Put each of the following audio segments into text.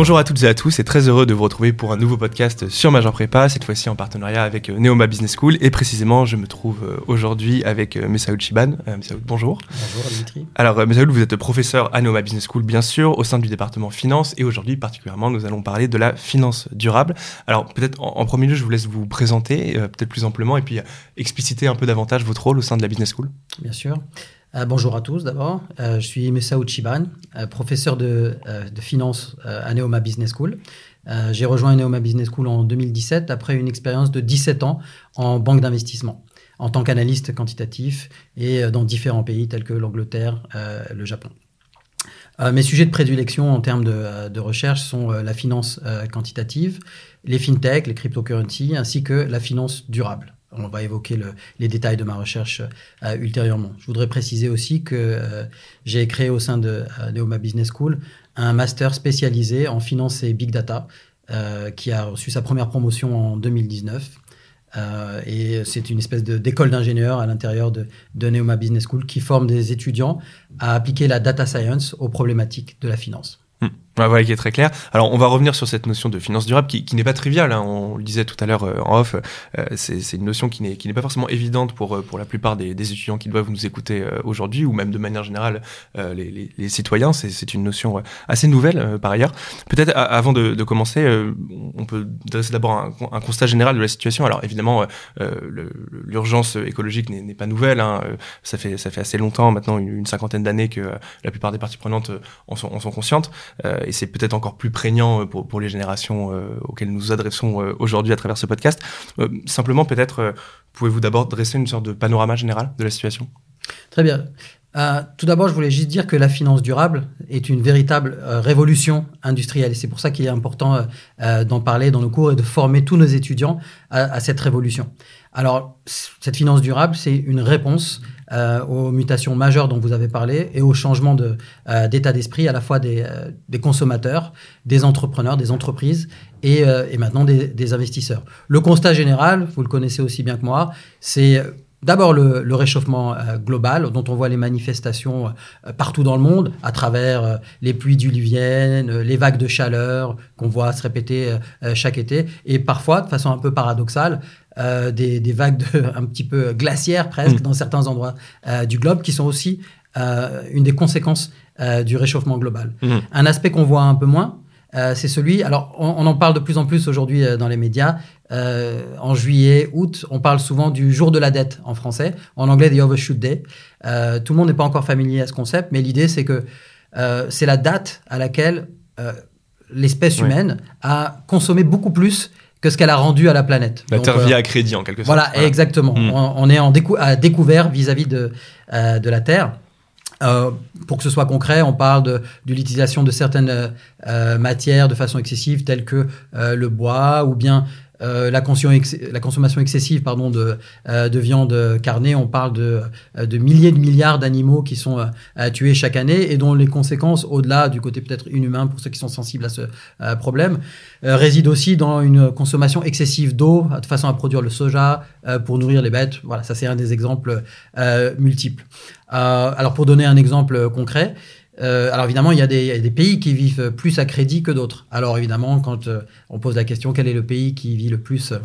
Bonjour à toutes et à tous et très heureux de vous retrouver pour un nouveau podcast sur Major Prépa, cette fois-ci en partenariat avec euh, Neoma Business School et précisément je me trouve euh, aujourd'hui avec euh, Messaoud Chiban. Messaoud, bonjour. Bonjour Dimitri. Alors Messaoud, vous êtes professeur à Neoma Business School bien sûr au sein du département finance et aujourd'hui particulièrement nous allons parler de la finance durable. Alors peut-être en, premier lieu je vous laisse vous présenter peut-être plus amplement et puis expliciter un peu davantage votre rôle au sein de la Business School. Bien sûr. Euh, bonjour à tous d'abord. Euh, je suis Messa Chiban, euh, professeur de, finance à Neoma Business School. J'ai rejoint Neoma Business School en 2017 après une expérience de 17 ans en banque d'investissement en tant qu'analyste quantitatif et dans différents pays tels que l'Angleterre, le Japon. mes sujets de prédilection en termes de, de recherche sont la finance quantitative, les fintech, les cryptocurrencies, ainsi que la finance durable. On va évoquer les détails de ma recherche euh, ultérieurement. Je voudrais préciser aussi que euh, j'ai créé au sein de euh, Neoma Business School un master spécialisé en finance et big data qui a reçu sa première promotion en 2019. et c'est une espèce d'école d'ingénieurs à l'intérieur de, de Neoma Business School qui forme des étudiants à appliquer la data science aux problématiques de la finance. Voilà, qui est très clair. Alors, on va revenir sur cette notion de finance durable qui, n'est pas triviale. Hein. On le disait tout à l'heure euh, en off. Euh, c'est une notion qui n'est pas forcément évidente pour, euh, la plupart des, étudiants qui doivent nous écouter aujourd'hui ou même de manière générale les, citoyens. C'est une notion assez nouvelle par ailleurs. Peut-être avant de, commencer, on peut dresser d'abord un, constat général de la situation. Alors, évidemment, l'urgence écologique n'est pas nouvelle. Hein. Ça, fait, assez longtemps, maintenant une, cinquantaine d'années que la plupart des parties prenantes en sont conscientes et c'est peut-être encore plus prégnant euh, pour, les générations euh, auxquelles nous nous adressons euh, aujourd'hui à travers ce podcast. simplement, peut-être, pouvez-vous d'abord dresser une sorte de panorama général de la situation? Très bien. tout d'abord, je voulais juste dire que la finance durable est une véritable révolution industrielle. C'est pour ça qu'il est important d'en parler dans nos cours et de former tous nos étudiants à cette révolution. Alors, cette finance durable, c'est une réponse euh, aux mutations majeures dont vous avez parlé et au changement euh, d'état d'esprit à la fois des, euh, des, consommateurs, des entrepreneurs, des entreprises et, maintenant des, des, investisseurs. Le constat général, vous le connaissez aussi bien que moi, c'est D'abord le, le, réchauffement global dont on voit les manifestations partout dans le monde à travers les pluies diluviennes, les vagues de chaleur qu'on voit se répéter chaque été et parfois de façon un peu paradoxale euh, des, vagues de, un petit peu glaciaires presque mm. dans certains endroits euh, du globe qui sont aussi euh, une des conséquences du réchauffement global. Mm. Un aspect qu'on voit un peu moins, c'est celui, alors on, en parle de plus en plus aujourd'hui dans les médias, en juillet, août, on parle souvent du jour de la dette en français, en anglais The Overshoot Day. tout le monde n'est pas encore familier à ce concept, mais l'idée c'est que c'est la date à laquelle l'espèce humaine a consommé beaucoup plus que ce qu'elle a rendu à la planète. La Terre vit à crédit en quelque sorte. Voilà, exactement. On, est en à découvert vis-à-vis de, euh, de la Terre. Euh, pour que ce soit concret, on parle de, de l'utilisation de certaines euh, matières de façon excessive, telles que le bois ou bien euh, la, la, consommation excessive pardon, de, euh, de viande carnée, on parle de, euh, de milliers de milliards d'animaux qui sont tués chaque année et dont les conséquences, au-delà du côté peut-être inhumain pour ceux qui sont sensibles à ce problème, résident aussi dans une consommation excessive d'eau de façon à produire le soja pour nourrir les bêtes. Voilà, ça c'est un des exemples multiples. alors pour donner un exemple concret, euh, alors évidemment, il y, a des, pays qui vivent plus à crédit que d'autres. Alors évidemment, quand euh, on pose la question quel est le pays qui vit le plus euh,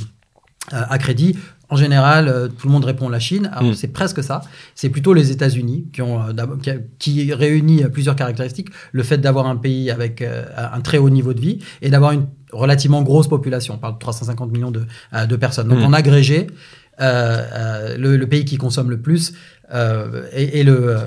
à crédit, en général, tout le monde répond la Chine. Alors mm. c'est presque ça. C'est plutôt les États-Unis qui ont qui, réunit plusieurs caractéristiques le fait d'avoir un pays avec un très haut niveau de vie et d'avoir une relativement grosse population. On parle de 350 millions de, de personnes. Donc mm. en agrégé, le, pays qui consomme le plus est, le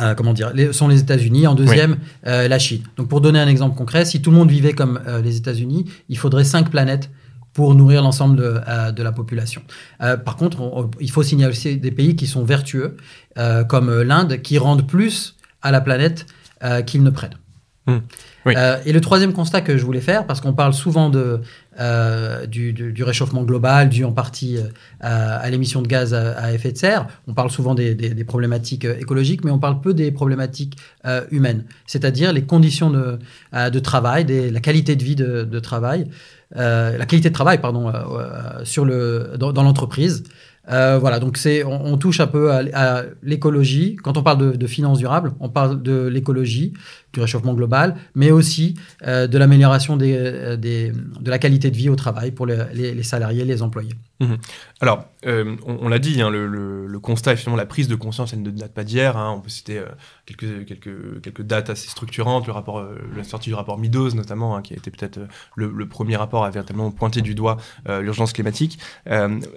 euh, comment dire, sont les États-Unis. En deuxième, euh, la Chine. Donc, pour donner un exemple concret, si tout le monde vivait comme euh, les États-Unis, il faudrait cinq planètes pour nourrir l'ensemble de, de, la population. par contre, il faut signaler aussi des pays qui sont vertueux, comme l'Inde, qui rendent plus à la planète qu'ils ne prennent. Euh, et le troisième constat que je voulais faire, parce qu'on parle souvent de, euh, du, réchauffement global dû en partie euh, à, l'émission de gaz à, effet de serre, on parle souvent des, problématiques écologiques, mais on parle peu des problématiques humaines, c'est-à-dire les conditions de, de travail, des, la qualité de vie de, travail, la qualité de travail, pardon, sur le, dans, l'entreprise. voilà, donc c'est, on, touche un peu à, l'écologie. Quand on parle de, de finances durables, on parle de l'écologie, du réchauffement global, mais aussi euh, de l'amélioration euh, de la qualité de vie au travail pour les, les, salariés, les employés. Mmh. Alors, euh, on, l'a dit, hein, le, constat et finalement la prise de conscience, elle ne date pas d'hier. Hein. on peut citer quelques, dates assez structurantes, le rapport, la sortie du rapport Midos notamment, hein, qui a été peut-être le, premier rapport à véritablement pointer du doigt l'urgence climatique.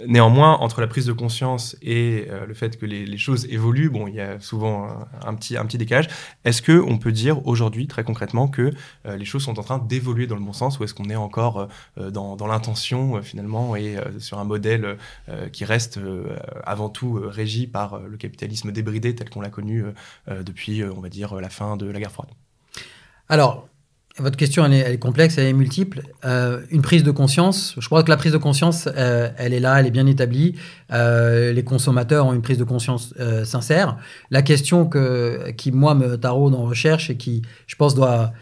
néanmoins, entre la prise de conscience et le fait que les, les, choses évoluent, bon, il y a souvent un, petit, décalage. Est-ce que on peut dire aujourd'hui, très concrètement, que euh, les choses sont en train d'évoluer dans le bon sens ou est-ce qu'on est encore euh, dans, l'intention euh, finalement et sur un modèle qui reste avant tout régi par le capitalisme débridé tel qu'on l'a connu depuis, on va dire, la fin de la guerre froide? Alors, votre question, elle est, complexe, elle est multiple. Euh, une prise de conscience, je crois que la prise de conscience, euh, elle est là, elle est bien établie. Euh, les consommateurs ont une prise de conscience sincère. La question que, qui, moi, me taraude en recherche et qui, je pense, doit...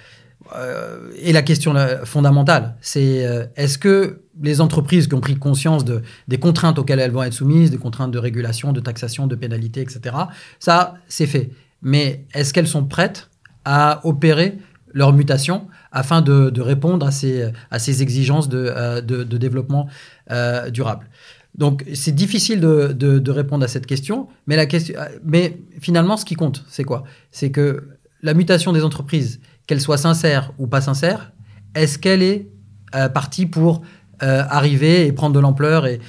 est la question fondamentale. C'est est-ce que les entreprises qui ont pris conscience de, des contraintes auxquelles elles vont être soumises, des contraintes de régulation, de taxation, de pénalité, etc., ça, c'est fait. Mais est-ce qu'elles sont prêtes à opérer leur mutation afin de, répondre à ces, à ces exigences de, euh, de, développement euh, durable. Donc c'est difficile de, de, répondre à cette question, mais, la question, mais finalement ce qui compte, c'est quoi? C'est que la mutation des entreprises, qu'elle soit sincère ou pas sincère, est-ce qu'elle est, euh, partie pour arriver et prendre de l'ampleur et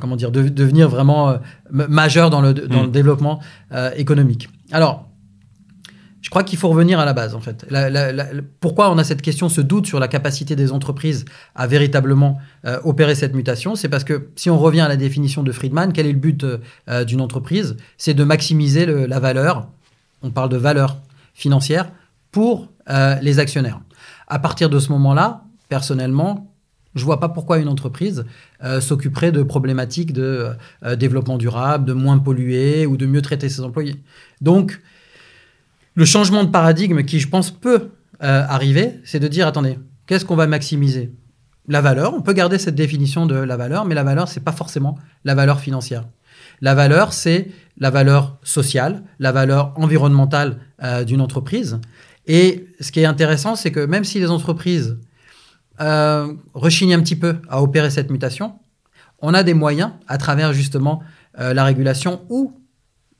comment dire devenir vraiment majeur dans le, dans le mmh. développement économique? Alors je crois qu'il faut revenir à la base, en fait. pourquoi on a cette question, ce doute sur la capacité des entreprises à véritablement euh, opérer cette mutation? C'est parce que si on revient à la définition de Friedman, quel est le but euh, d'une entreprise? C'est de maximiser la valeur, on parle de valeur financière, pour euh, les actionnaires. À partir de ce moment-là, personnellement, je vois pas pourquoi une entreprise s'occuperait de problématiques de développement durable, de moins polluer ou de mieux traiter ses employés. Donc, le changement de paradigme qui, je pense, peut euh, arriver, c'est de dire, attendez, qu'est-ce qu'on va maximiser? La valeur, on peut garder cette définition de la valeur, mais la valeur, c'est pas forcément la valeur financière. La valeur, c'est la valeur sociale, la valeur environnementale euh, d'une entreprise. Et ce qui est intéressant, c'est que même si les entreprises euh, rechignent un petit peu à opérer cette mutation, on a des moyens, à travers justement la régulation ou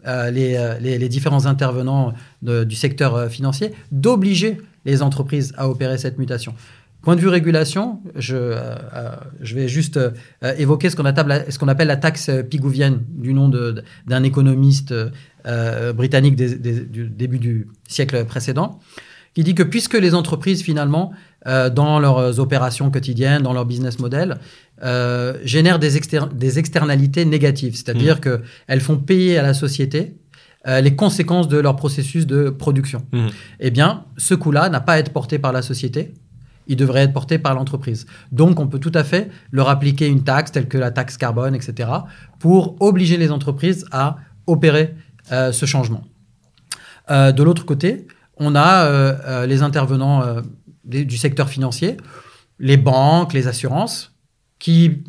euh, euh, les, différents intervenants du secteur euh, financier d'obliger les entreprises à opérer cette mutation. Point de vue régulation, je, je vais juste évoquer ce qu'on appelle, appelle, la taxe pigouvienne, du nom d'un économiste britannique du début du siècle précédent, qui dit que puisque les entreprises, finalement, dans leurs opérations quotidiennes, dans leur business model, euh, génèrent des, des, externalités négatives, c'est-à-dire mmh. qu'elles font payer à la société euh, les conséquences de leur processus de production. Mmh. Eh bien, ce coût-là n'a pas à être porté par la société, il devrait être porté par l'entreprise. Donc, on peut tout à fait leur appliquer une taxe telle que la taxe carbone, etc., pour obliger les entreprises à opérer euh, ce changement. de l'autre côté, on a les intervenants du secteur financier, les banques, les assurances, qui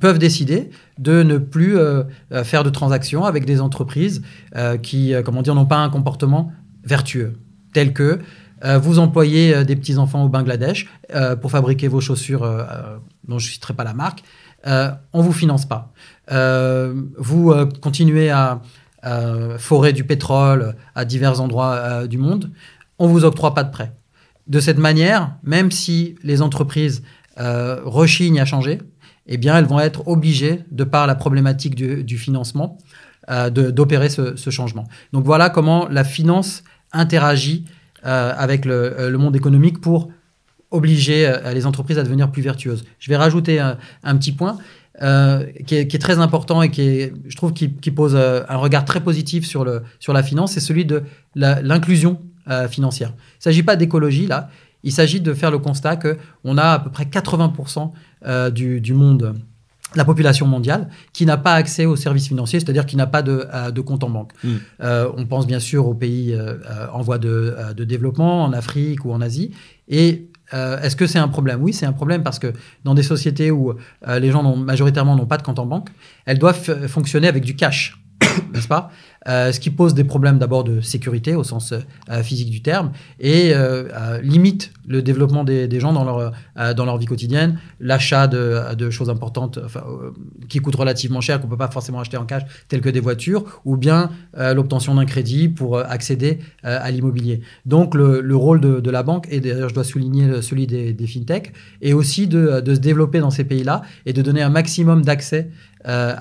peuvent décider de ne plus euh, euh, faire de transactions avec des entreprises euh, qui, comment dire, n'ont pas un comportement vertueux, tel que vous employez des petits enfants au Bangladesh pour fabriquer vos chaussures, dont je ne citerai pas la marque, on vous finance pas. vous continuez à forer du pétrole à divers endroits du monde, on vous octroie pas de prêt. De cette manière, même si les entreprises euh, rechignent à changer, eh elles vont être obligées, de par la problématique du, financement, euh, d'opérer ce, changement. Donc voilà comment la finance interagit euh, avec le, monde économique pour obliger les entreprises à devenir plus vertueuses. Je vais rajouter un, petit point qui est, très important et qui je trouve, qui, pose un regard très positif sur la finance, c'est celui de l'inclusion financière. Il ne s'agit pas d'écologie, là. Il s'agit de faire le constat qu'on a à peu près 80% euh, du, du, monde, la population mondiale, qui n'a pas accès aux services financiers, c'est-à-dire qui n'a pas de, euh, de, compte en banque. Hmm. Euh, on pense bien sûr aux pays en voie de, de, développement, en Afrique ou en Asie. Et Est-ce que c'est un problème? Oui, c'est un problème parce que dans des sociétés où les gens majoritairement n'ont pas de compte en banque, elles doivent fonctionner avec du cash, n'est-ce pas? euh, ce qui pose des problèmes d'abord de sécurité au sens euh, physique du terme et euh, limite le développement des, gens dans leur, dans leur vie quotidienne, l'achat de, de, choses importantes qui coûtent relativement cher, qu'on ne peut pas forcément acheter en cash, telles que des voitures, ou bien l'obtention d'un crédit pour accéder à l'immobilier. Donc le, le rôle de, de, la banque, et d'ailleurs je dois souligner celui des, des fintechs, est aussi de, de se développer dans ces pays-là et de donner un maximum d'accès euh,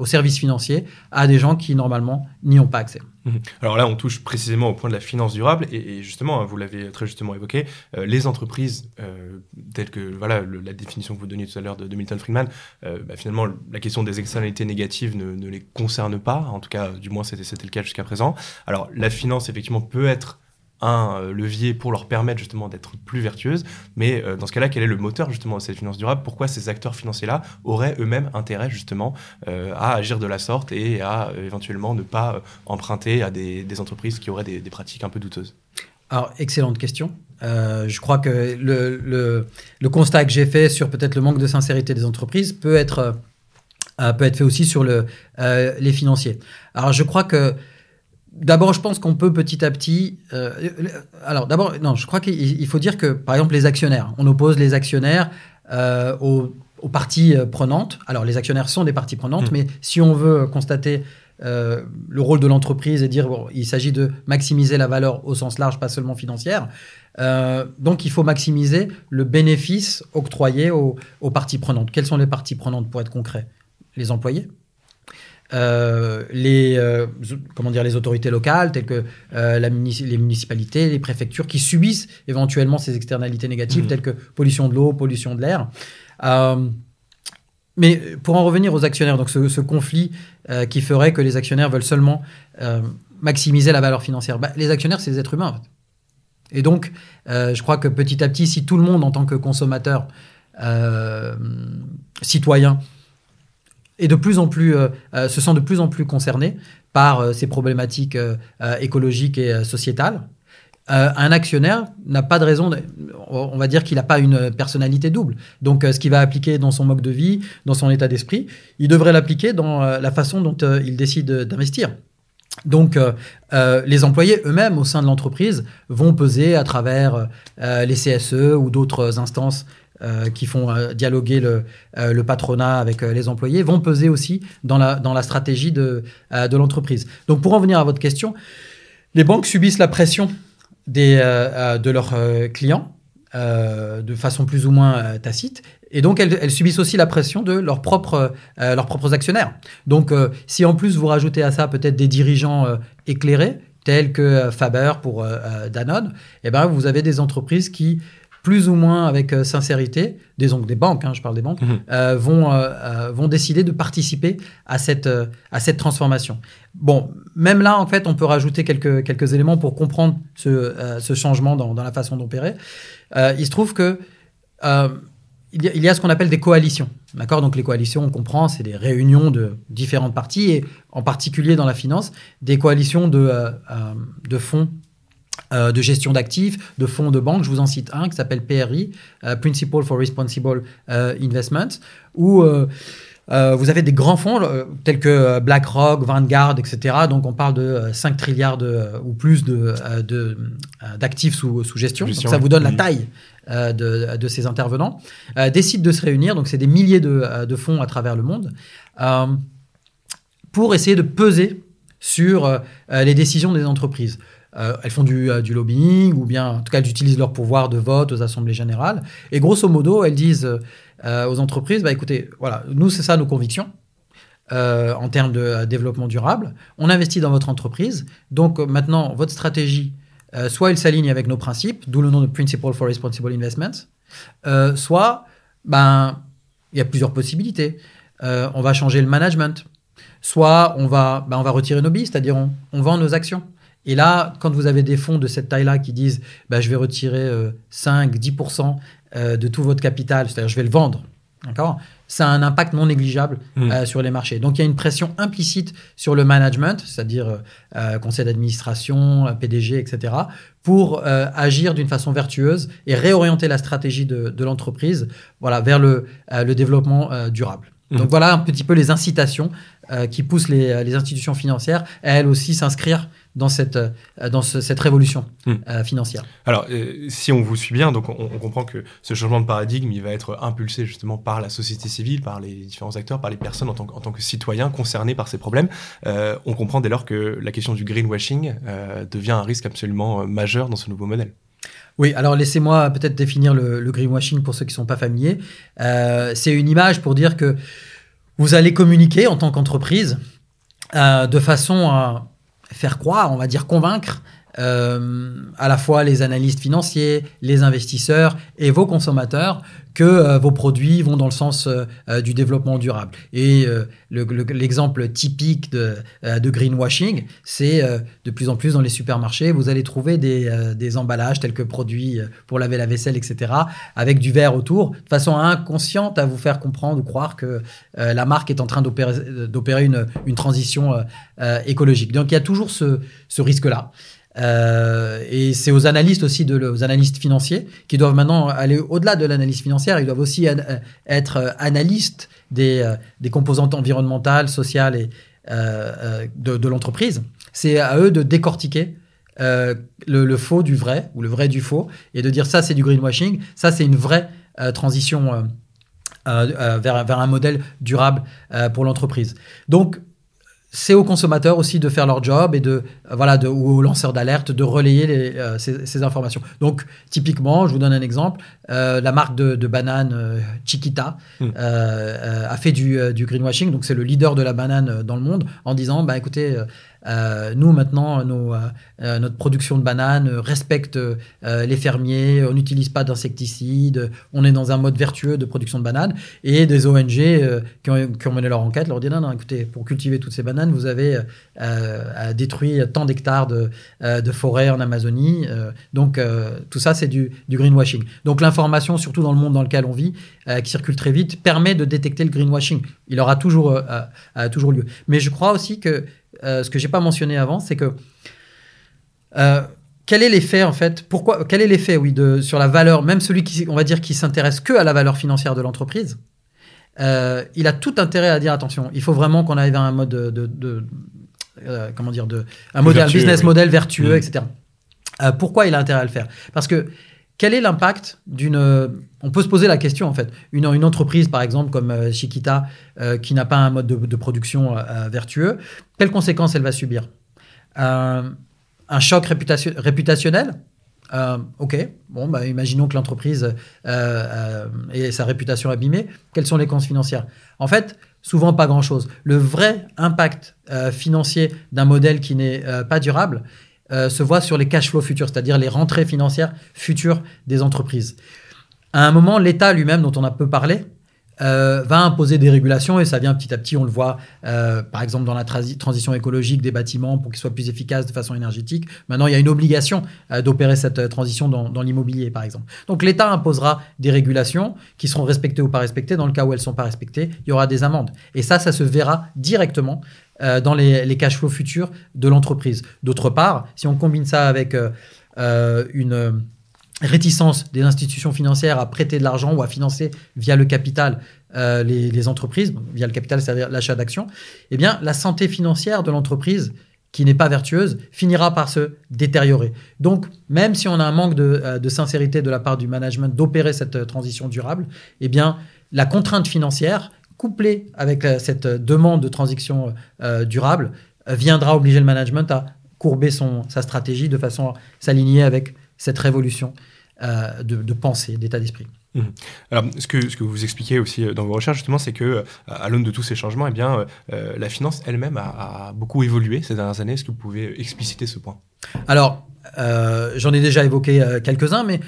aux services financiers à des gens qui normalement n'y ont pas accès. Mhm. Alors là, on touche précisément au point de la finance durable et, justement, hein, vous l'avez très justement évoqué, euh, les entreprises euh, telles que voilà la définition que vous donniez tout à l'heure de, Milton Friedman, bah, finalement la question des externalités négatives ne, les concerne pas, en tout cas du moins c'était le cas jusqu'à présent. Alors la finance effectivement peut être un euh, levier pour leur permettre justement d'être plus vertueuses. Mais euh, dans ce cas-là, quel est le moteur justement de cette finance durable? Pourquoi ces acteurs financiers-là auraient eux-mêmes intérêt justement euh, à agir de la sorte et à éventuellement ne pas emprunter à des, entreprises qui auraient des, pratiques un peu douteuses? Alors, excellente question. je crois que le, constat que j'ai fait sur peut-être le manque de sincérité des entreprises peut être, peut être fait aussi sur le, les financiers. Alors, je crois que D'abord, je pense qu'on peut petit à petit. Euh, alors, d'abord, non, je crois qu'il faut dire que, par exemple, les actionnaires, on oppose les actionnaires euh, aux, parties euh, prenantes. Alors, les actionnaires sont des parties prenantes, mmh. mais si on veut constater le rôle de l'entreprise et dire bon, il s'agit de maximiser la valeur au sens large, pas seulement financière. donc, il faut maximiser le bénéfice octroyé aux, aux parties prenantes. Quelles sont les parties prenantes pour être concret? Les employés, euh, les, euh, comment dire, les autorités locales, telles que euh, la les municipalités, les préfectures, qui subissent éventuellement ces externalités négatives, mmh. telles que pollution de l'eau, pollution de l'air. mais pour en revenir aux actionnaires, donc ce, conflit qui ferait que les actionnaires veulent seulement maximiser la valeur financière, bah, les actionnaires, c'est des êtres humains. Et donc, je crois que petit à petit, si tout le monde, en tant que consommateur, citoyen, et de plus en plus, euh, euh, se sent de plus en plus concerné par euh, ces problématiques écologiques et sociétales. un actionnaire n'a pas de raison, on va dire qu'il n'a pas une personnalité double. Donc, ce qu'il va appliquer dans son mode de vie, dans son état d'esprit, il devrait l'appliquer dans la façon dont il décide d'investir. Donc, les employés eux-mêmes au sein de l'entreprise vont peser à travers les CSE ou d'autres instances euh, qui font euh, dialoguer le, euh, le, patronat avec les employés vont peser aussi dans la, dans la stratégie de, de l'entreprise. Donc pour en venir à votre question, les banques subissent la pression des, de leurs clients de façon plus ou moins tacite. Et donc, elles, elles, subissent aussi la pression de leurs propres, leurs propres actionnaires. Donc, si en plus vous rajoutez à ça peut-être des dirigeants éclairés, tels que Faber pour Danone, eh ben, vous avez des entreprises qui plus ou moins avec euh, sincérité, des, des banques, hein, je parle des banques, mhm. euh, vont, euh, vont décider de participer à cette, à cette transformation. Bon, même là, en fait, on peut rajouter quelques, quelques éléments pour comprendre ce, ce changement dans, dans, la façon d'opérer. il se trouve que il y, a, il y a ce qu'on appelle des coalitions. D'accord? Donc les coalitions, on comprend, c'est des réunions de différentes parties et en particulier dans la finance, des coalitions de, de fonds euh, de gestion d'actifs, de fonds de banque. Je vous en cite un qui s'appelle PRI, euh, Principle for Responsible euh, Investment, où vous avez des grands fonds tels que BlackRock, Vanguard, etc. Donc on parle de 5 trilliards ou plus d'actifs de, d'actifs sous, sous, gestion. Donc ça vous donne la taille de, de, ces intervenants. décident de se réunir, donc c'est des milliers de, de, fonds à travers le monde, pour essayer de peser sur les décisions des entreprises. Euh, elles font euh, du, lobbying ou bien en tout cas elles utilisent leur pouvoir de vote aux assemblées générales. Et grosso modo, elles disent euh, aux entreprises, bah, écoutez, voilà, nous c'est ça nos convictions. en termes de développement durable, on investit dans votre entreprise. Donc maintenant, votre stratégie, soit elle s'aligne avec nos principes, d'où le nom de Principle for Responsible Investments, soit ben il y a plusieurs possibilités. on va changer le management, soit on va, ben, on va retirer nos billes, c'est-à-dire on, vend nos actions. Et là, quand vous avez des fonds de cette taille-là qui disent bah, je vais retirer 5, euh, 10% euh, de tout votre capital, c'est-à-dire je vais le vendre, d'accord ça a un impact non négligeable Mm. sur les marchés. Donc il y a une pression implicite sur le management, c'est-à-dire euh, conseil d'administration, euh, PDG, etc., pour euh, agir d'une façon vertueuse et réorienter la stratégie de, de l'entreprise voilà, vers le, euh, le développement euh, durable. Mhm. Donc voilà un petit peu les incitations euh, qui poussent les, les institutions financières à elles aussi s'inscrire dans cette, euh, dans ce- cette révolution Mhm. euh, financière. Alors, si on vous suit bien, donc on, on comprend que ce changement de paradigme, il va être impulsé justement par la société civile, par les différents acteurs, par les personnes en tant, que- en tant que citoyens concernés par ces problèmes. On comprend dès lors que la question du greenwashing devient un risque absolument majeur dans ce nouveau modèle. Oui, alors laissez-moi peut-être définir le, greenwashing pour ceux qui ne sont pas familiers. Euh, c'est une image pour dire que vous allez communiquer en tant qu'entreprise euh, de façon à faire croire, on va dire convaincre, euh, à la fois les analystes financiers, les investisseurs et vos consommateurs que euh, vos produits vont dans le sens euh, du développement durable. Et le- le- l'exemple typique de, greenwashing, c'est de plus en plus dans les supermarchés, vous allez trouver des, emballages tels que produits pour laver la vaisselle, etc., avec du verre autour, de façon inconsciente à vous faire comprendre ou croire que la marque est en train d'opérer une, transition écologique. Donc il y a toujours ce risque-là. Euh, et c'est aux analystes aussi, aux analystes financiers, qui doivent maintenant aller au-delà de l'analyse financière. Ils doivent aussi euh, être euh, analystes des, composantes environnementales, sociales et de, l'entreprise. C'est à eux de décortiquer le, faux du vrai ou le vrai du faux et de dire ça c'est du greenwashing, ça c'est une vraie transition vers, vers un modèle durable pour l'entreprise. Donc c'est aux consommateurs aussi de faire leur job et de euh, voilà de, ou aux lanceurs d'alerte de relayer les, euh, ces, ces informations. Donc typiquement, je vous donne un exemple, euh, la marque de, de banane euh, Chiquita Mm. euh, euh, a fait du, du greenwashing, donc c'est le leader de la banane dans le monde, en disant bah écoutez, euh, nous maintenant euh, euh, notre production de bananes respecte les fermiers, on n'utilise pas d'insecticides, on est dans un mode vertueux de production de bananes. Et des ONG qui, ont, mené leur enquête leur disent non non écoutez pour cultiver toutes ces bananes vous avez détruit tant d'hectares de, de forêt en Amazonie. Donc tout ça c'est du, du greenwashing. Donc l'information surtout dans le monde dans lequel on vit qui circule très vite permet de détecter le greenwashing. Il aura toujours toujours lieu. Mais je crois aussi que euh, ce que j'ai pas mentionné avant c'est que euh, quel est l'effet en fait Pourquoi Quel est l'effet, oui, de, sur la valeur, même celui qui, on va dire, qui s'intéresse que à la valeur financière de l'entreprise euh, Il a tout intérêt à dire attention. Il faut vraiment qu'on aille vers un mode de, de- de- comment dire, de un modèle, Vertueux, business oui. model vertueux, Mm. etc. Pourquoi il a intérêt à le faire? Parce que quel est l'impact d'une On peut se poser la question en fait. Une, entreprise, par exemple, comme euh, Chiquita, euh, qui n'a pas un mode de, production euh, euh, vertueux, quelles conséquences elle va subir? Euh, Un choc réputation- réputationnel? Euh, ok, bon, bah, imaginons que l'entreprise euh, euh, ait sa réputation abîmée. Quelles sont les conséquences financières? En fait, souvent pas grand-chose. Le vrai impact euh, financier d'un modèle qui n'est euh, pas durable euh, se voit sur les cash flows futurs, c'est-à-dire les rentrées financières futures des entreprises. À un moment, l'État lui-même, dont on a peu parlé, euh, va imposer des régulations et ça vient petit à petit, on le voit euh, par exemple dans la transi- transition écologique des bâtiments pour qu'ils soient plus efficaces de façon énergétique. Maintenant, il y a une obligation euh, d'opérer cette transition dans, l'immobilier par exemple. Donc l'État imposera des régulations qui seront respectées ou pas respectées. Dans le cas où elles ne sont pas respectées, il y aura des amendes. Et ça, ça se verra directement dans les, cash flows futurs de l'entreprise. D'autre part, si on combine ça avec une réticence des institutions financières à prêter de l'argent ou à financer via le capital euh, les, entreprises, via le capital, c'est-à-dire l'achat d'actions, eh bien, la santé financière de l'entreprise qui n'est pas vertueuse finira par se détériorer. Donc, même si on a un manque de, euh, sincérité de la part du management d'opérer cette euh, transition durable, eh bien, la contrainte financière, couplée avec cette demande de transition durable, viendra obliger le management à courber son, sa stratégie de façon à s'aligner avec cette révolution euh, de, de pensée, d'état d'esprit. Alors, ce que, ce que vous expliquez aussi euh, dans vos recherches, justement, c'est que, euh, à l'aune de tous ces changements, eh bien, euh, la finance elle-même a, a beaucoup évolué ces dernières années. Est-ce que vous pouvez expliciter ce point? Alors, euh, j'en ai déjà évoqué euh, quelques-uns, mais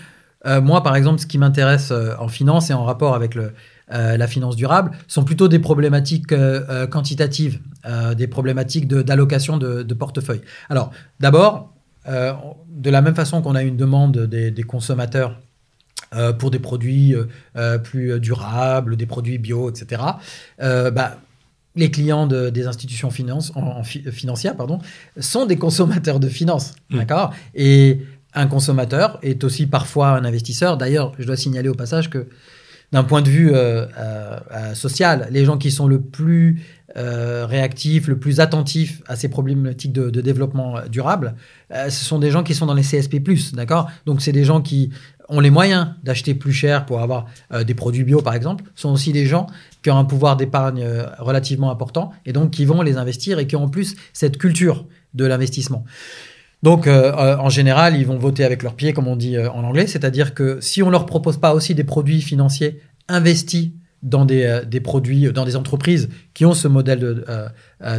moi, par exemple, ce qui m'intéresse en finance et en rapport avec le, la finance durable sont plutôt des problématiques quantitatives, des problématiques de- d'allocation de, de portefeuille. Alors, d'abord, euh, de la même façon qu'on a une demande des, des consommateurs pour des produits plus durables, des produits bio, etc. bah, les clients des institutions finance, en, financières pardon, sont des consommateurs de finances. Mmh. D'accord? Et un consommateur est aussi parfois un investisseur. D'ailleurs, je dois signaler au passage que d'un point de vue euh, euh, euh, social, les gens qui sont le plus réactifs, le plus attentifs à ces problématiques de, développement durable, ce sont des gens qui sont dans les CSP+, d'accord? Donc c'est des gens qui ont les moyens d'acheter plus cher pour avoir des produits bio, par exemple, Ce sont aussi des gens qui ont un pouvoir d'épargne relativement important et donc qui vont les investir et qui ont en plus cette culture de l'investissement. Donc, euh, euh, en général, ils vont voter avec leurs pieds, comme on dit euh, en anglais, c'est-à-dire que si on leur propose pas aussi des produits financiers investis dans des, des produits, dans des entreprises qui ont ce modèle de,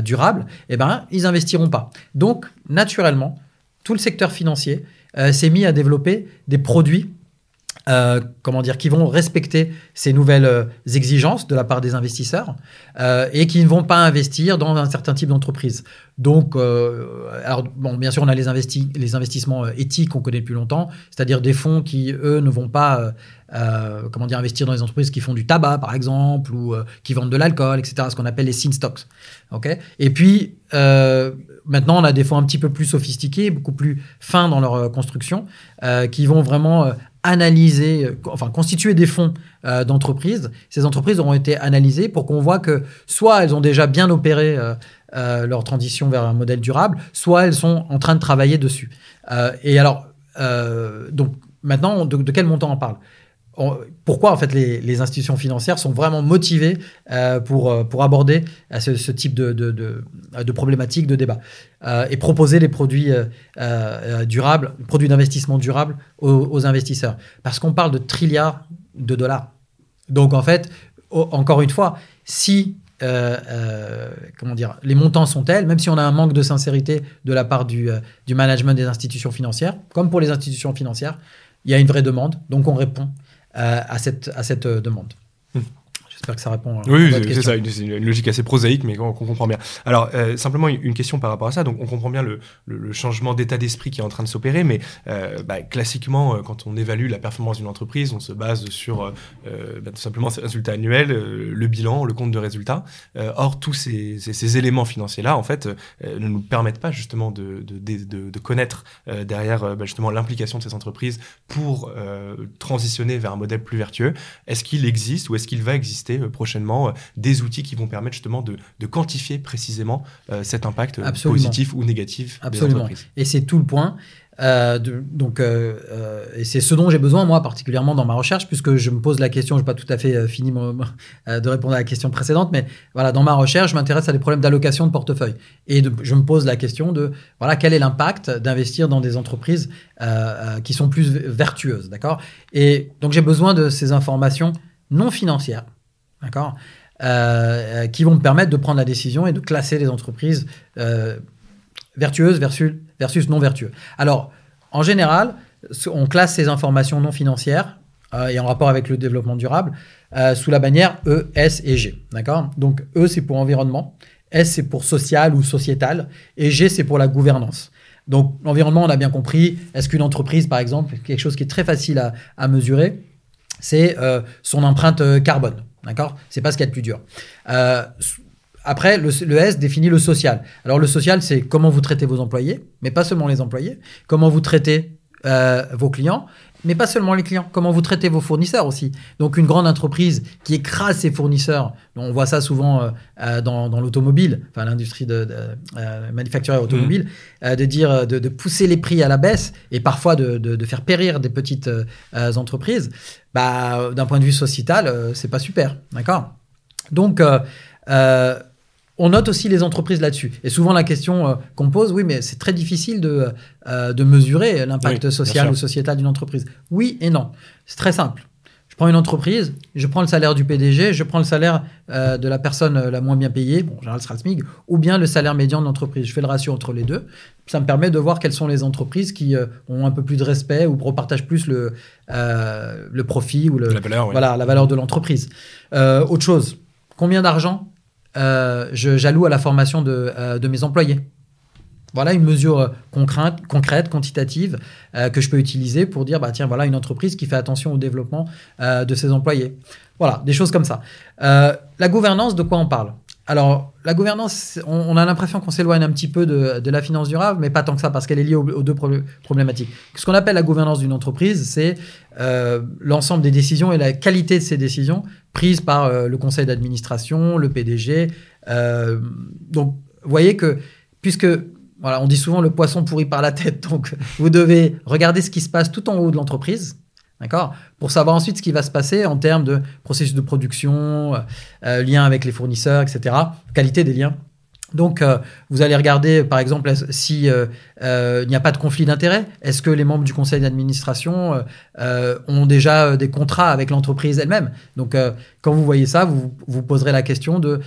durable, eh ben, ils investiront pas. Donc, naturellement, tout le secteur financier s'est mis à développer des produits euh, comment dire, qui vont respecter ces nouvelles euh, exigences de la part des investisseurs euh, et qui ne vont pas investir dans un certain type d'entreprise. Donc, alors, bon, bien sûr, on a les, les investissements éthiques qu'on connaît depuis longtemps, c'est-à-dire des fonds qui, eux, ne vont pas comment dire, investir dans les entreprises qui font du tabac, par exemple, ou qui vendent de l'alcool, etc., ce qu'on appelle les sin stocks. et puis, maintenant, on a des fonds un petit peu plus sophistiqués, beaucoup plus fins dans leur construction, qui vont vraiment analyser, euh, enfin constituer des fonds euh, d'entreprise. Ces entreprises auront été analysées pour qu'on voit que soit elles ont déjà bien opéré euh, leur transition vers un modèle durable, soit elles sont en train de travailler dessus. et alors, donc maintenant, de, quel montant on parle? Pourquoi en fait les, institutions financières sont vraiment motivées pour, pour aborder ce, type de, de, de, problématiques, de débat et proposer des produits durables, produits d'investissement durables aux, investisseurs. Parce qu'on parle de trilliards de dollars. Donc en fait, encore une fois, si comment dire, les montants sont tels, même si on a un manque de sincérité de la part du, du management des institutions financières, comme pour les institutions financières, il y a une vraie demande, donc on répond. Euh, à cette, à cette euh, demande. J'espère que ça répond à Oui, c'est ça, c'est une, logique assez prosaïque, mais qu'on comprend bien. Alors, euh, simplement une question par rapport à ça. Donc, on comprend bien le, le, changement d'état d'esprit qui est en train de s'opérer, mais euh, bah, classiquement, euh, quand on évalue la performance d'une entreprise, on se base sur bah, tout simplement ses résultats annuels, le bilan, le compte de résultats. or, tous ces, ces, éléments financiers-là, en fait, ne nous permettent pas justement de, de, de, de connaître derrière bah, justement l'implication de ces entreprises pour transitionner vers un modèle plus vertueux. Est-ce qu'il existe ou est-ce qu'il va exister euh, prochainement euh, des outils qui vont permettre justement de, quantifier précisément euh, cet impact positif ou négatif Absolument. des Et c'est tout le point. donc, et c'est ce dont j'ai besoin, moi, particulièrement dans ma recherche, puisque je me pose la question, je n'ai pas tout à fait fini de répondre à la question précédente, mais voilà, dans ma recherche, je m'intéresse à des problèmes d'allocation de portefeuille. Et je me pose la question de, voilà, quel est l'impact d'investir dans des entreprises qui sont plus vertueuses, d'accord? Et donc, j'ai besoin de ces informations non financières, d'accord? Euh, qui vont me permettre de prendre la décision et de classer les entreprises euh, vertueuses versus, versus non vertueuses. Alors, en général, on classe ces informations non financières euh, et en rapport avec le développement durable sous la bannière E, S et G. D'accord? Donc, E, c'est pour environnement, S, c'est pour social ou sociétal, et G, c'est pour la gouvernance. Donc, l'environnement, on a bien compris. Est-ce qu'une entreprise, par exemple, quelque chose qui est très facile à mesurer, c'est son empreinte carbone? D'accord? C'est pas ce qu'il y a de plus dur. Euh, après, le, S définit le social. Alors, le social, c'est comment vous traitez vos employés, mais pas seulement les employés. Comment vous traitez euh, vos clients, mais pas seulement les clients. Comment vous traitez vos fournisseurs aussi. Donc, une grande entreprise qui écrase ses fournisseurs, on voit ça souvent euh, dans, l'automobile, enfin l'industrie de, de automobile, mmh. de dire de, pousser les prix à la baisse et parfois de, faire périr des petites entreprises bah, d'un point de vue sociétal, euh, c'est pas super. D'accord? Donc, euh, euh, on note aussi les entreprises là-dessus. Et souvent, la question qu'on pose, oui, mais c'est très difficile de, de mesurer l'impact social ou sociétal d'une entreprise. Oui et non. C'est très simple prends une entreprise, je prends le salaire du PDG, je prends le salaire euh, de la personne euh, la moins bien payée, bon, en général, ce sera le SMIC, ou bien le salaire médian de l'entreprise. Je fais le ratio entre les deux. Ça me permet de voir quelles sont les entreprises qui euh, ont un peu plus de respect ou repartagent plus le, le profit ou le, la valeur, voilà, la valeur de l'entreprise. autre chose, combien d'argent j'alloue à la formation de, de mes employés Voilà une mesure concrète, concrète quantitative que je peux utiliser pour dire bah tiens voilà une entreprise qui fait attention au développement de ses employés. Voilà des choses comme ça. la gouvernance, de quoi on parle? Alors, la gouvernance, on, a l'impression qu'on s'éloigne un petit peu de, la finance durable, mais pas tant que ça, parce qu'elle est liée aux, deux problématiques. Ce qu'on appelle la gouvernance d'une entreprise, c'est euh, l'ensemble des décisions et la qualité de ces décisions prises par euh, le conseil d'administration, le PDG. Euh, donc, vous voyez que, puisque voilà, on dit souvent le poisson pourri par la tête, donc vous devez regarder ce qui se passe tout en haut de l'entreprise D'accord? Pour savoir ensuite ce qui va se passer en termes de processus de production, euh, euh, liens avec les fournisseurs, etc., qualité des liens. Donc, euh, vous allez regarder, par exemple, s'il il n'y a pas de conflit d'intérêts. Est-ce que les membres du conseil d'administration ont déjà des contrats avec l'entreprise elle-même? Donc, quand vous voyez ça, vous vous poserez la question de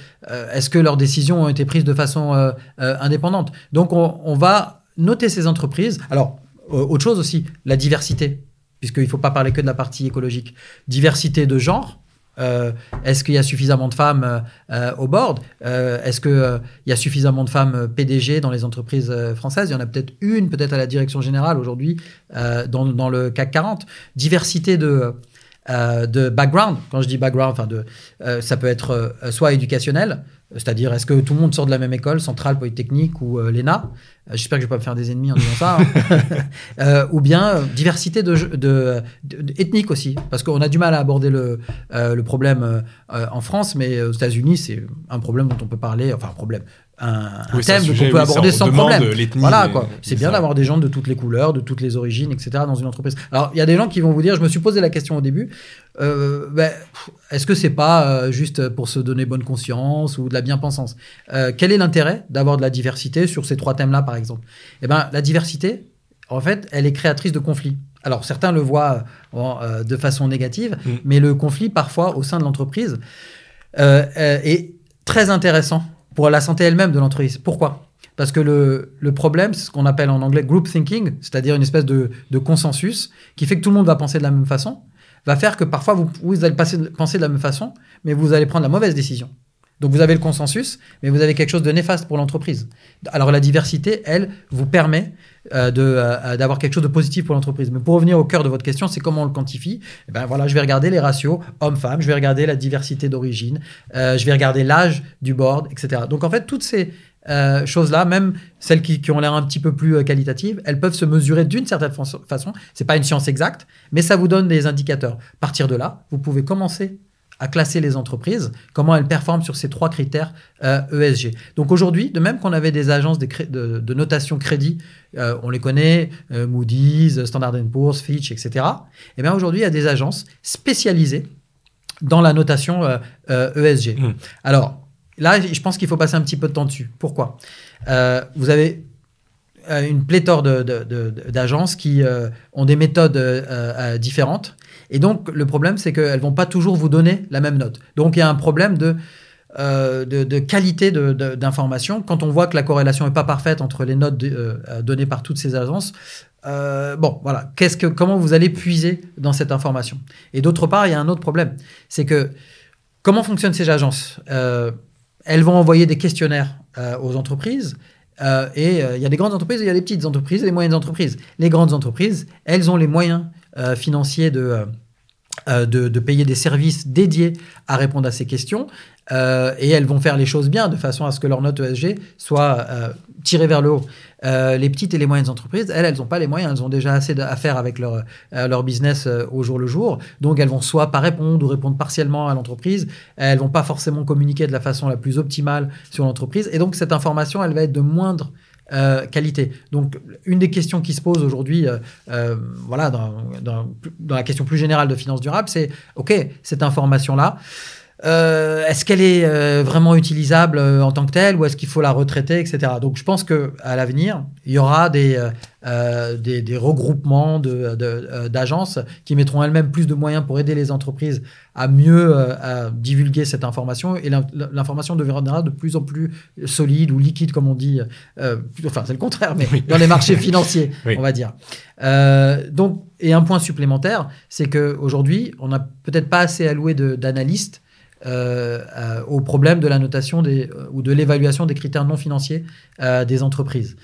est-ce que leurs décisions ont été prises de façon indépendante? Donc, on, on, va noter ces entreprises. Alors, autre chose aussi, la diversité puisqu'il ne faut pas parler que de la partie écologique. Diversité de genre. Euh, est-ce qu'il y a suffisamment de femmes euh, euh, au board? Est-ce qu'il y a suffisamment de femmes PDG dans les entreprises françaises? Il y en a peut-être une, peut-être à la direction générale aujourd'hui dans, dans, le CAC 40. Diversité de, de background. Quand je dis background, enfin de, ça peut être soit éducationnel, c'est-à-dire, est-ce que tout le monde sort de la même école, Centrale, Polytechnique ou euh, l'ENA? Euh, J'espère que je ne vais pas me faire des ennemis en disant ça. Hein. Euh, ou bien diversité de, de, ethnique aussi, parce qu'on a du mal à aborder le, le problème en France, mais aux États-Unis, c'est un problème dont on peut parler, enfin un problème, un, thème qu'on peut aborder sans problème. Voilà quoi. C'est bien d'avoir des gens de toutes les couleurs, de toutes les origines, etc. dans une entreprise. Alors il y a des gens qui vont vous dire, je me suis posé la question au début, euh, ben, est-ce que c'est pas euh, juste pour se donner bonne conscience ou de la bien-pensance euh, Quel est l'intérêt d'avoir de la diversité sur ces trois thèmes-là, par exemple? Eh ben, la diversité, en fait, elle est créatrice de conflits. Alors certains le voient de façon négative, mm. mais le conflit parfois au sein de l'entreprise est très intéressant pour la santé elle-même de l'entreprise. Pourquoi? Parce que le, le problème, c'est ce qu'on appelle en anglais group thinking, c'est-à-dire une espèce de, de, consensus qui fait que tout le monde va penser de la même façon, va faire que parfois vous, vous allez penser de la même façon, mais vous allez prendre la mauvaise décision. Donc vous avez le consensus, mais vous avez quelque chose de néfaste pour l'entreprise. Alors la diversité, elle, vous permet euh, euh, d'avoir quelque chose de positif pour l'entreprise. Mais pour revenir au cœur de votre question, c'est comment on le quantifie? Eh ben voilà, Je vais regarder les ratios hommes-femmes, je vais regarder la diversité d'origine, euh, je vais regarder l'âge du board, etc. Donc en fait, toutes ces choses-là, même celles qui, qui ont l'air un petit peu plus qualitatives, elles peuvent se mesurer d'une certaine façon. C'est pas une science exacte, mais ça vous donne des indicateurs. À partir de là, vous pouvez commencer à classer les entreprises, comment elles performent sur ces trois critères ESG. Euh, e Donc aujourd'hui, de même qu'on avait des agences de, de, notation crédit, euh, on les connaît, euh, Moody's, Standard Poor's, Fitch, etc. Et eh bien aujourd'hui, il y a des agences spécialisées dans la notation ESG. E mmh. Alors là, je pense qu'il faut passer un petit peu de temps dessus. Pourquoi? Vous avez une pléthore d'agences qui ont des méthodes différentes et donc, le problème, c'est qu'elles vont pas toujours vous donner la même note. Donc, il y a un problème de, euh, de, qualité d'information. Quand on voit que la corrélation n'est pas parfaite entre les notes euh, données par toutes ces agences, euh, bon, voilà, comment vous allez puiser dans cette information? Et d'autre part, il y a un autre problème, c'est que comment fonctionnent ces agences? Elles vont envoyer des questionnaires aux entreprises. et il y a des grandes entreprises, il y a des petites entreprises et des moyennes entreprises. Les grandes entreprises, elles ont les moyens euh, financiers euh, de, de, payer des services dédiés à répondre à ces questions. Euh, et elles vont faire les choses bien de façon à ce que leur note ESG soit tirée vers le haut. les petites et les moyennes entreprises, elles, elles n'ont pas les moyens, elles ont déjà assez à faire avec leur, leur business au jour le jour. Donc elles vont soit pas répondre ou répondre partiellement à l'entreprise. Elles vont pas forcément communiquer de la façon la plus optimale sur l'entreprise. Et donc cette information, elle va être de moindre euh, qualité. Donc, une des questions qui se pose aujourd'hui, euh, euh, voilà, dans, dans, la question plus générale de finance durable, c'est OK, cette information-là, euh, est-ce qu'elle est euh, vraiment utilisable euh, en tant que telle ou est-ce qu'il faut la retraiter, etc. Donc je pense que à l'avenir, il y aura des, des, des, regroupements d'agences de, qui mettront elles-mêmes plus de moyens pour aider les entreprises à mieux à divulguer cette information et l'information deviendra de plus en plus solide ou liquide, comme on dit. enfin, c'est le contraire, mais dans les marchés financiers, on va dire. donc, et un point supplémentaire, c'est qu'aujourd'hui, on n'a peut-être pas assez alloué d'analystes au problème de la notation des, ou de l'évaluation des critères non financiers euh, des entreprises.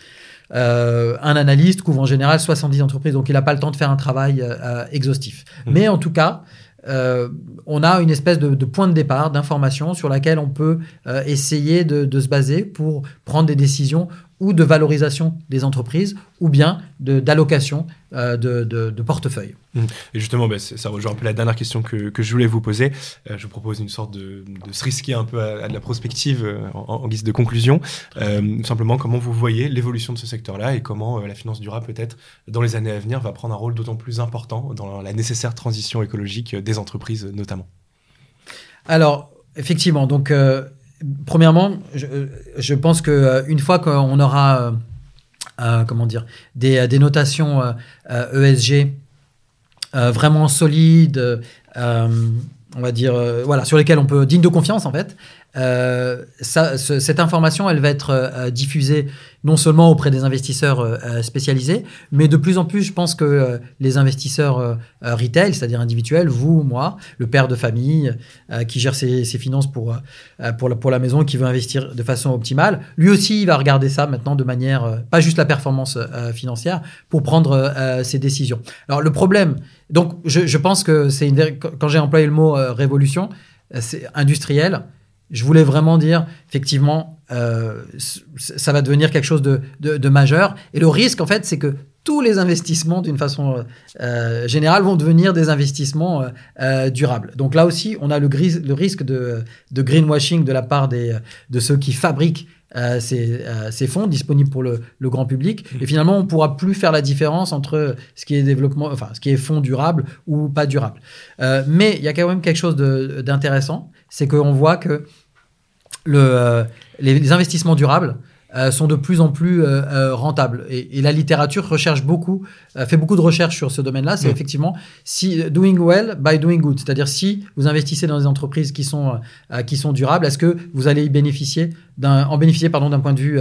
un analyste couvre en général 70 entreprises, donc il n'a pas le temps de faire un travail exhaustif. Mmh. Mais en tout cas, on a une espèce de, point de départ, d'information sur laquelle on peut essayer de, de, se baser pour prendre des décisions ou de valorisation des entreprises, ou bien d'allocation euh, de, de, portefeuille. Mmh. Et justement, bah, ça rejoint un peu la dernière question que, que je voulais vous poser. Euh, je vous propose une sorte de, de, se risquer un peu à, de la prospective euh, en, guise de conclusion. simplement, comment vous voyez l'évolution de ce secteur-là et comment la finance durable, peut-être, dans les années à venir, va prendre un rôle d'autant plus important dans la nécessaire transition écologique des entreprises, notamment? Alors, effectivement, donc Premièrement, je, pense que euh, une fois qu'on aura, euh, euh, comment dire, des, notations ESG e vraiment solides, on va dire, sur lesquelles on peut digne de confiance en fait, euh, cette information, elle va être euh, diffusée non seulement auprès des investisseurs euh, spécialisés, mais de plus en plus, je pense que les investisseurs retail, c'est-à-dire individuels, vous, moi, le père de famille qui gère ses, finances pour, pour, la, pour la maison, qui veut investir de façon optimale, lui aussi, il va regarder ça maintenant de manière, pas juste la performance financière, pour prendre ses décisions. Alors le problème, donc je, je pense que c'est quand j'ai employé le mot révolution, c'est industriel je voulais vraiment dire, effectivement, euh, ça va devenir quelque chose de, majeur. Et le risque, en fait, c'est que tous les investissements, d'une façon euh, générale, vont devenir des investissements euh, durables. Donc là aussi, on a le, risque de, greenwashing de la part des, de ceux qui fabriquent ces, fonds disponibles pour le, le, grand public. Et finalement, on ne pourra plus faire la différence entre ce qui est développement, enfin, ce qui est fonds durable ou pas durable. mais il y a quand même quelque chose d'intéressant, c'est qu'on voit que le, euh, les, investissements durables euh, sont de plus en plus euh, rentables. Et, la littérature recherche beaucoup, fait beaucoup de recherches sur ce domaine-là. C'est mm. effectivement si doing well by doing good, c'est-à-dire si vous investissez dans des entreprises qui sont qui sont durables, est-ce que vous allez y bénéficier en bénéficier pardon d'un point de vue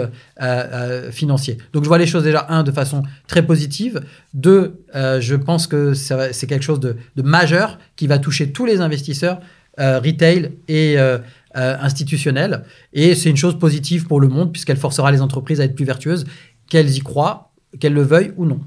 financier? Donc je vois les choses déjà un de façon très positive. Deux, je pense que c'est quelque chose de, de, majeur qui va toucher tous les investisseurs retail et euh, institutionnelle. Et c'est une chose positive pour le monde, puisqu'elle forcera les entreprises à être plus vertueuses, qu'elles y croient, qu'elles le veuillent ou non.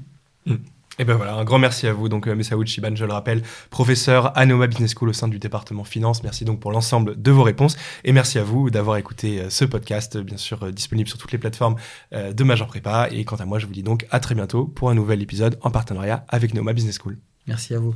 Hmm. Et ben voilà, un grand merci à vous, donc euh, Messaoud Chiban, je le rappelle, professeur à Noma Business School au sein du département finance. Merci donc pour l'ensemble de vos réponses et merci à vous d'avoir écouté euh, ce podcast, bien sûr disponible sur toutes les plateformes de Major Prépa. Et quant à moi, je vous dis donc à très bientôt pour un nouvel épisode en partenariat avec Noma Business School. Merci à vous.